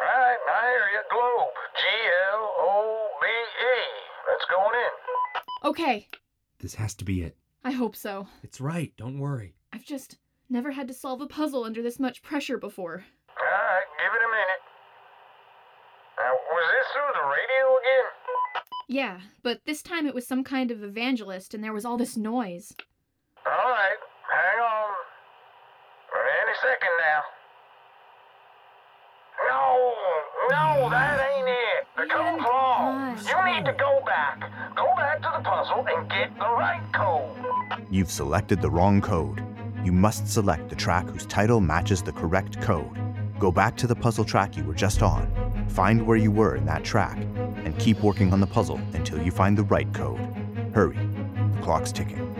Alright, I hear you. Globe. G-L-O-B-E. That's going in. Okay, This has to be it. I hope so. It's right, don't worry. I've just never had to solve a puzzle under this much pressure before. Alright, give it a minute. Now, was this through the radio again? Yeah, but this time it was some kind of evangelist and there was all this noise. Alright, hang on. Any second now. No, no, that ain't it. The code's wrong. You need to go back. Go back to the puzzle and get the right code. You've selected the wrong code. You must select the track whose title matches the correct code. Go back to the puzzle track you were just on, find where you were in that track, and keep working on the puzzle until you find the right code. Hurry, the clock's ticking.